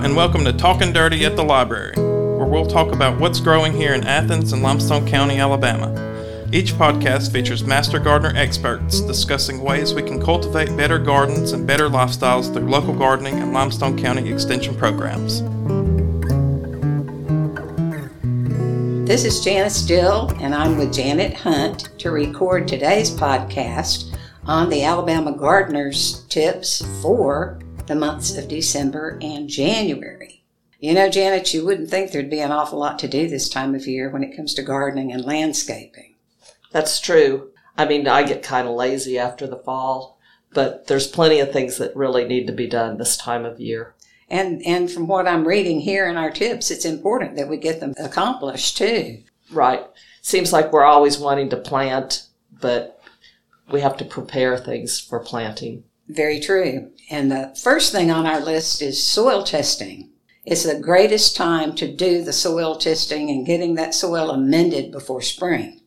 And welcome to Talking Dirty at the Library, where we'll talk about what's growing here in Athens and Limestone County, Alabama. Each podcast features master gardener experts discussing ways we can cultivate better gardens and better lifestyles through local gardening and Limestone County Extension programs. This is Janice Dill, and I'm with Janet Hunt to record today's podcast on the Alabama Gardeners tips for the months of December and January. You know, Janet, you wouldn't think there'd be an awful lot to do this time of year when it comes to gardening and landscaping. That's true. I mean, I get kind of lazy after the fall, but there's plenty of things that really need to be done this time of year. And and from what I'm reading here in our tips, it's important that we get them accomplished too. Right. Seems like we're always wanting to plant, but we have to prepare things for planting. Very true. And the first thing on our list is soil testing. It's the greatest time to do the soil testing and getting that soil amended before spring.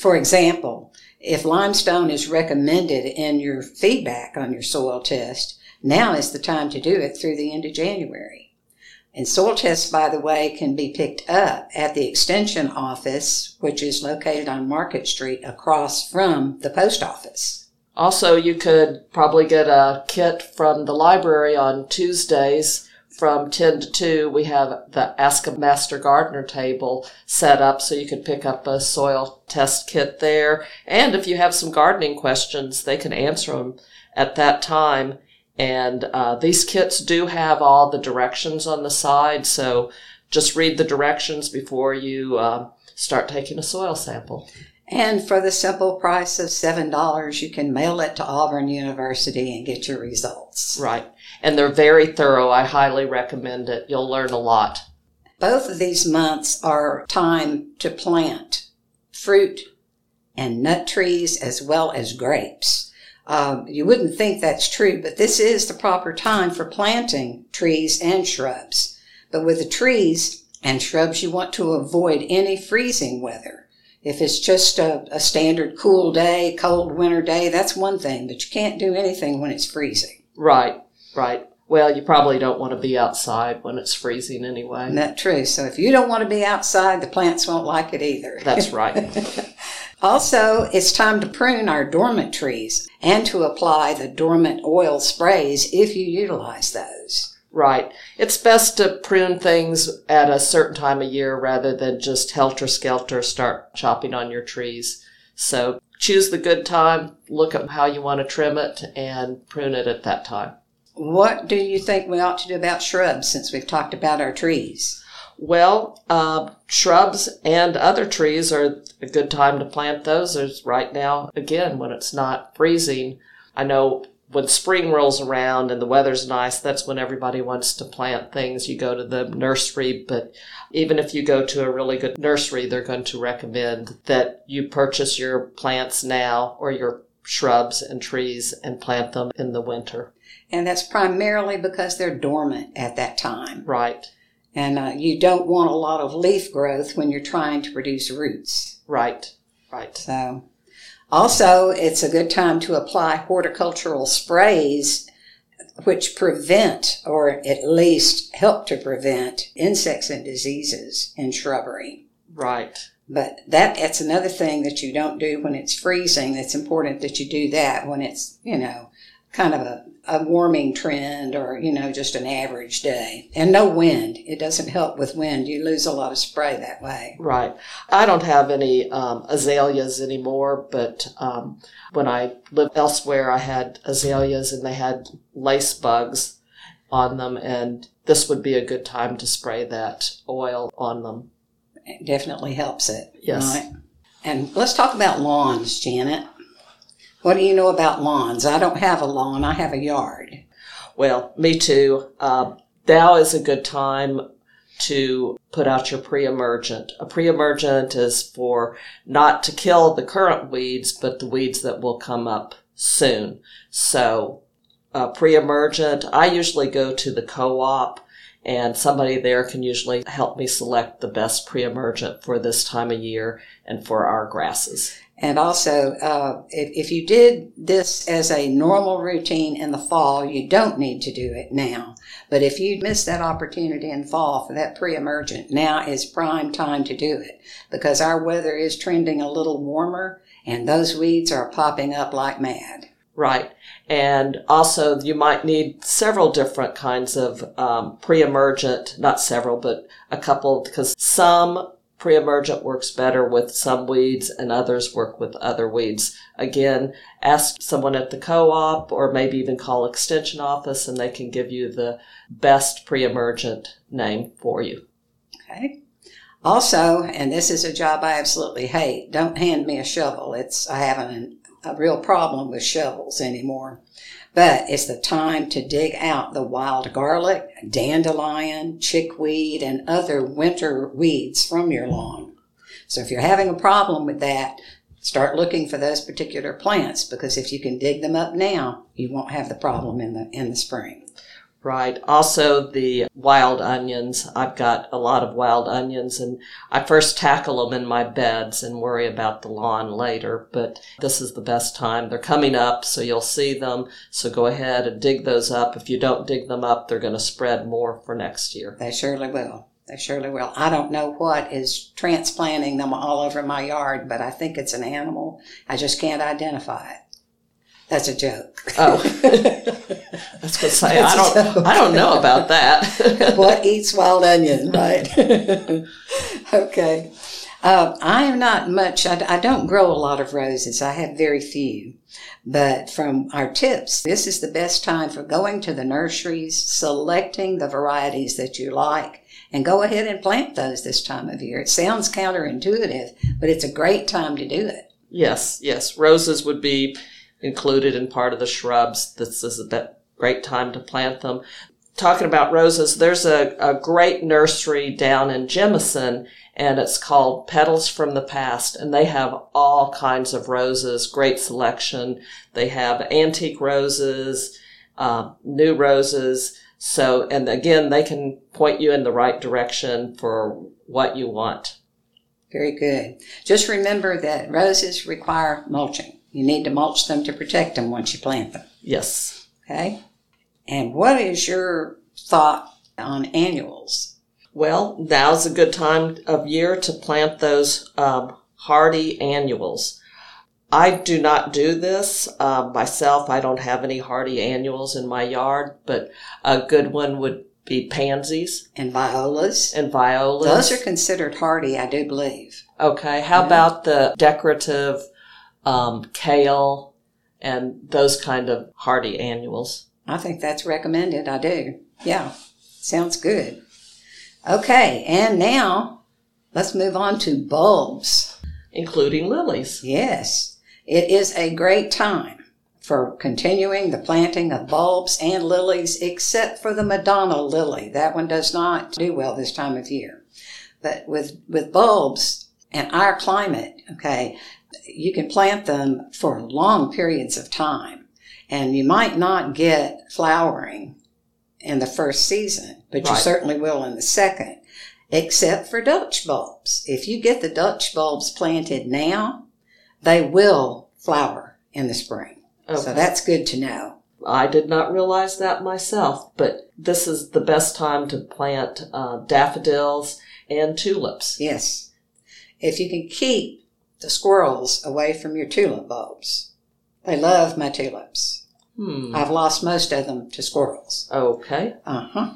For example, if limestone is recommended in your feedback on your soil test, now is the time to do it through the end of January. And soil tests, by the way, can be picked up at the Extension office, which is located on Market Street across from the post office. Also, you could probably get a kit from the library on Tuesdays from 10 to 2. We have the Ask a Master Gardener table set up so you could pick up a soil test kit there. And if you have some gardening questions, they can answer them at that time. And uh, these kits do have all the directions on the side, so just read the directions before you uh, start taking a soil sample. And for the simple price of $7, you can mail it to Auburn University and get your results. Right. And they're very thorough. I highly recommend it. You'll learn a lot. Both of these months are time to plant fruit and nut trees as well as grapes. Um, you wouldn't think that's true, but this is the proper time for planting trees and shrubs. But with the trees and shrubs, you want to avoid any freezing weather. If it's just a, a standard cool day, cold winter day, that's one thing, but you can't do anything when it's freezing. Right, right. Well, you probably don't want to be outside when it's freezing anyway. That's true. So if you don't want to be outside, the plants won't like it either. That's right. also, it's time to prune our dormant trees and to apply the dormant oil sprays if you utilize those. Right. It's best to prune things at a certain time of year rather than just helter skelter start chopping on your trees. So choose the good time, look at how you want to trim it, and prune it at that time. What do you think we ought to do about shrubs since we've talked about our trees? Well, uh, shrubs and other trees are a good time to plant those. There's right now, again, when it's not freezing. I know when spring rolls around and the weather's nice, that's when everybody wants to plant things. You go to the nursery, but even if you go to a really good nursery, they're going to recommend that you purchase your plants now or your shrubs and trees and plant them in the winter. And that's primarily because they're dormant at that time. Right. And uh, you don't want a lot of leaf growth when you're trying to produce roots. Right. Right. So also, it's a good time to apply horticultural sprays which prevent or at least help to prevent insects and diseases in shrubbery. Right. But that that's another thing that you don't do when it's freezing. It's important that you do that when it's, you know, kind of a a warming trend or, you know, just an average day. And no wind. It doesn't help with wind. You lose a lot of spray that way. Right. I don't have any um, azaleas anymore, but um, when I lived elsewhere, I had azaleas and they had lace bugs on them, and this would be a good time to spray that oil on them. It definitely helps it. Yes. Right? And let's talk about lawns, Janet. What do you know about lawns? I don't have a lawn, I have a yard. Well, me too. Uh, now is a good time to put out your pre-emergent. A pre-emergent is for not to kill the current weeds, but the weeds that will come up soon. So, uh, pre-emergent, I usually go to the co-op and somebody there can usually help me select the best pre-emergent for this time of year and for our grasses. And also, uh, if, if you did this as a normal routine in the fall, you don't need to do it now. But if you miss that opportunity in fall for that pre-emergent, now is prime time to do it because our weather is trending a little warmer and those weeds are popping up like mad. Right. And also, you might need several different kinds of um, pre emergent, not several, but a couple, because some pre emergent works better with some weeds and others work with other weeds. Again, ask someone at the co op or maybe even call Extension office and they can give you the best pre emergent name for you. Okay. Also, and this is a job I absolutely hate, don't hand me a shovel. It's, I haven't a real problem with shovels anymore. But it's the time to dig out the wild garlic, dandelion, chickweed, and other winter weeds from your lawn. So if you're having a problem with that, start looking for those particular plants because if you can dig them up now, you won't have the problem in the in the spring. Right. Also, the wild onions. I've got a lot of wild onions, and I first tackle them in my beds and worry about the lawn later. But this is the best time. They're coming up, so you'll see them. So go ahead and dig those up. If you don't dig them up, they're going to spread more for next year. They surely will. They surely will. I don't know what is transplanting them all over my yard, but I think it's an animal. I just can't identify it. That's a joke. Oh, going to I don't. I don't know about that. what eats wild onion, right? okay. Uh, I am not much. I, I don't grow a lot of roses. I have very few. But from our tips, this is the best time for going to the nurseries, selecting the varieties that you like, and go ahead and plant those this time of year. It sounds counterintuitive, but it's a great time to do it. Yes, yes. Roses would be included in part of the shrubs. This is a great time to plant them. Talking about roses, there's a, a great nursery down in Jemison and it's called Petals from the Past and they have all kinds of roses, great selection. They have antique roses, uh, new roses. So, and again, they can point you in the right direction for what you want. Very good. Just remember that roses require mulching. You need to mulch them to protect them once you plant them. Yes. Okay. And what is your thought on annuals? Well, now's a good time of year to plant those um, hardy annuals. I do not do this uh, myself. I don't have any hardy annuals in my yard, but a good one would be pansies and violas. And violas. Those are considered hardy, I do believe. Okay. How yeah. about the decorative um, kale, and those kind of hardy annuals. I think that's recommended. I do. Yeah, sounds good. Okay, and now let's move on to bulbs, including lilies. Yes, it is a great time for continuing the planting of bulbs and lilies, except for the Madonna lily. That one does not do well this time of year. But with, with bulbs and our climate, okay, you can plant them for long periods of time and you might not get flowering in the first season, but right. you certainly will in the second, except for Dutch bulbs. If you get the Dutch bulbs planted now, they will flower in the spring. Okay. So that's good to know. I did not realize that myself, but this is the best time to plant uh, daffodils and tulips. Yes. If you can keep the squirrels away from your tulip bulbs. They love my tulips. Hmm. I've lost most of them to squirrels. Okay. Uh huh.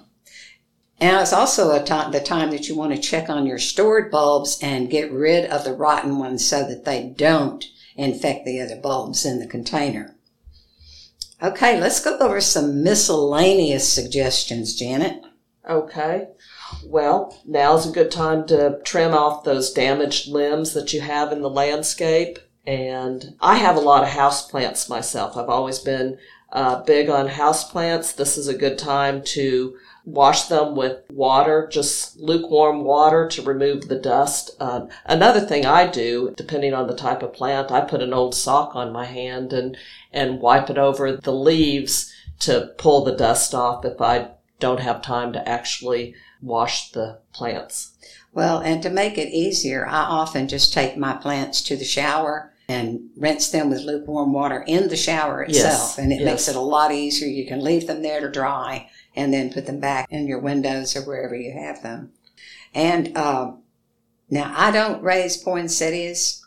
And it's also a time, the time that you want to check on your stored bulbs and get rid of the rotten ones so that they don't infect the other bulbs in the container. Okay, let's go over some miscellaneous suggestions, Janet. Okay. Well, now's a good time to trim off those damaged limbs that you have in the landscape. And I have a lot of houseplants myself. I've always been uh, big on houseplants. This is a good time to wash them with water, just lukewarm water to remove the dust. Uh, another thing I do, depending on the type of plant, I put an old sock on my hand and, and wipe it over the leaves to pull the dust off if I don't have time to actually wash the plants. Well, and to make it easier, I often just take my plants to the shower and rinse them with lukewarm water in the shower itself. Yes, And it yes. makes it a lot easier. You can leave them there to dry and then put them back in your windows or wherever you have them. And um, now I don't raise poinsettias.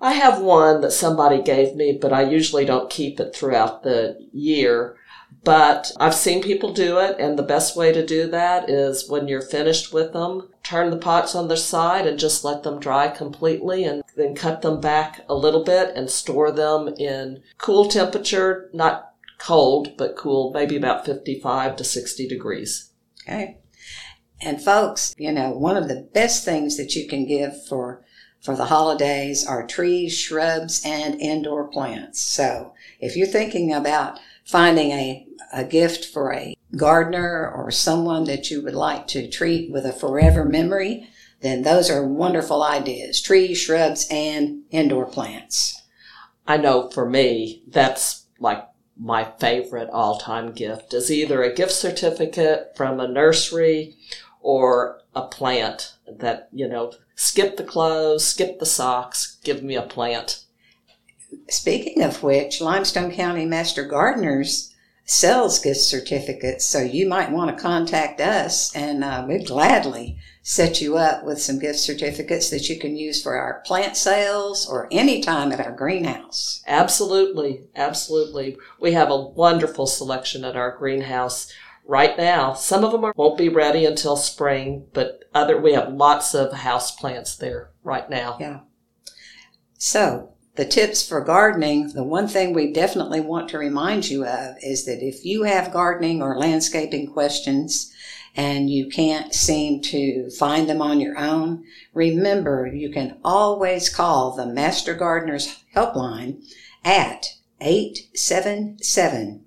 I have one that somebody gave me, but I usually don't keep it throughout the year. But I've seen people do it, and the best way to do that is when you're finished with them, turn the pots on their side and just let them dry completely, and then cut them back a little bit and store them in cool temperature, not cold, but cool, maybe about 55 to 60 degrees. Okay. And folks, you know, one of the best things that you can give for for the holidays are trees, shrubs, and indoor plants. So if you're thinking about finding a, a gift for a gardener or someone that you would like to treat with a forever memory, then those are wonderful ideas. Trees, shrubs, and indoor plants. I know for me, that's like my favorite all time gift is either a gift certificate from a nursery or a plant that, you know, skip the clothes, skip the socks, give me a plant. Speaking of which, Limestone County Master Gardeners sells gift certificates, so you might want to contact us and uh, we'd gladly set you up with some gift certificates that you can use for our plant sales or any time at our greenhouse. Absolutely, absolutely. We have a wonderful selection at our greenhouse right now. Some of them are, won't be ready until spring, but other we have lots of house plants there right now. Yeah. So, the tips for gardening, the one thing we definitely want to remind you of is that if you have gardening or landscaping questions and you can't seem to find them on your own, remember you can always call the Master Gardeners Helpline at 877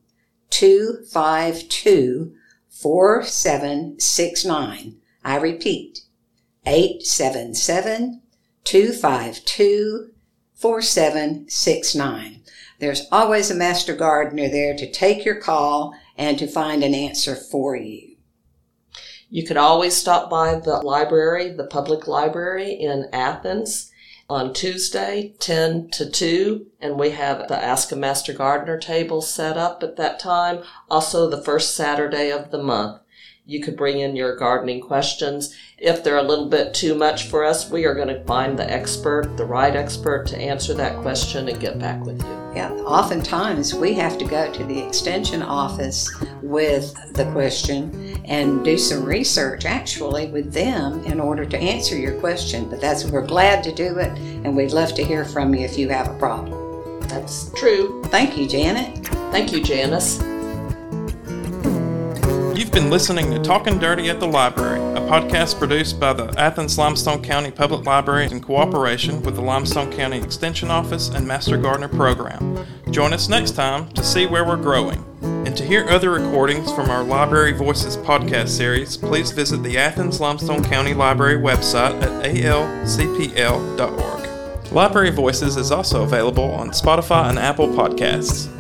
252 4769. I repeat, 877 252 4769. There's always a master gardener there to take your call and to find an answer for you. You could always stop by the library, the public library in Athens on Tuesday, 10 to 2, and we have the Ask a Master Gardener table set up at that time. Also, the first Saturday of the month. You could bring in your gardening questions. If they're a little bit too much for us, we are going to find the expert, the right expert to answer that question and get back with you. Yeah, oftentimes we have to go to the extension office with the question and do some research actually with them in order to answer your question. But that's we're glad to do it and we'd love to hear from you if you have a problem. That's true. Thank you, Janet. Thank you, Janice. Been listening to Talking Dirty at the Library, a podcast produced by the Athens Limestone County Public Library in cooperation with the Limestone County Extension Office and Master Gardener Program. Join us next time to see where we're growing. And to hear other recordings from our Library Voices podcast series, please visit the Athens Limestone County Library website at alcpl.org. Library Voices is also available on Spotify and Apple Podcasts.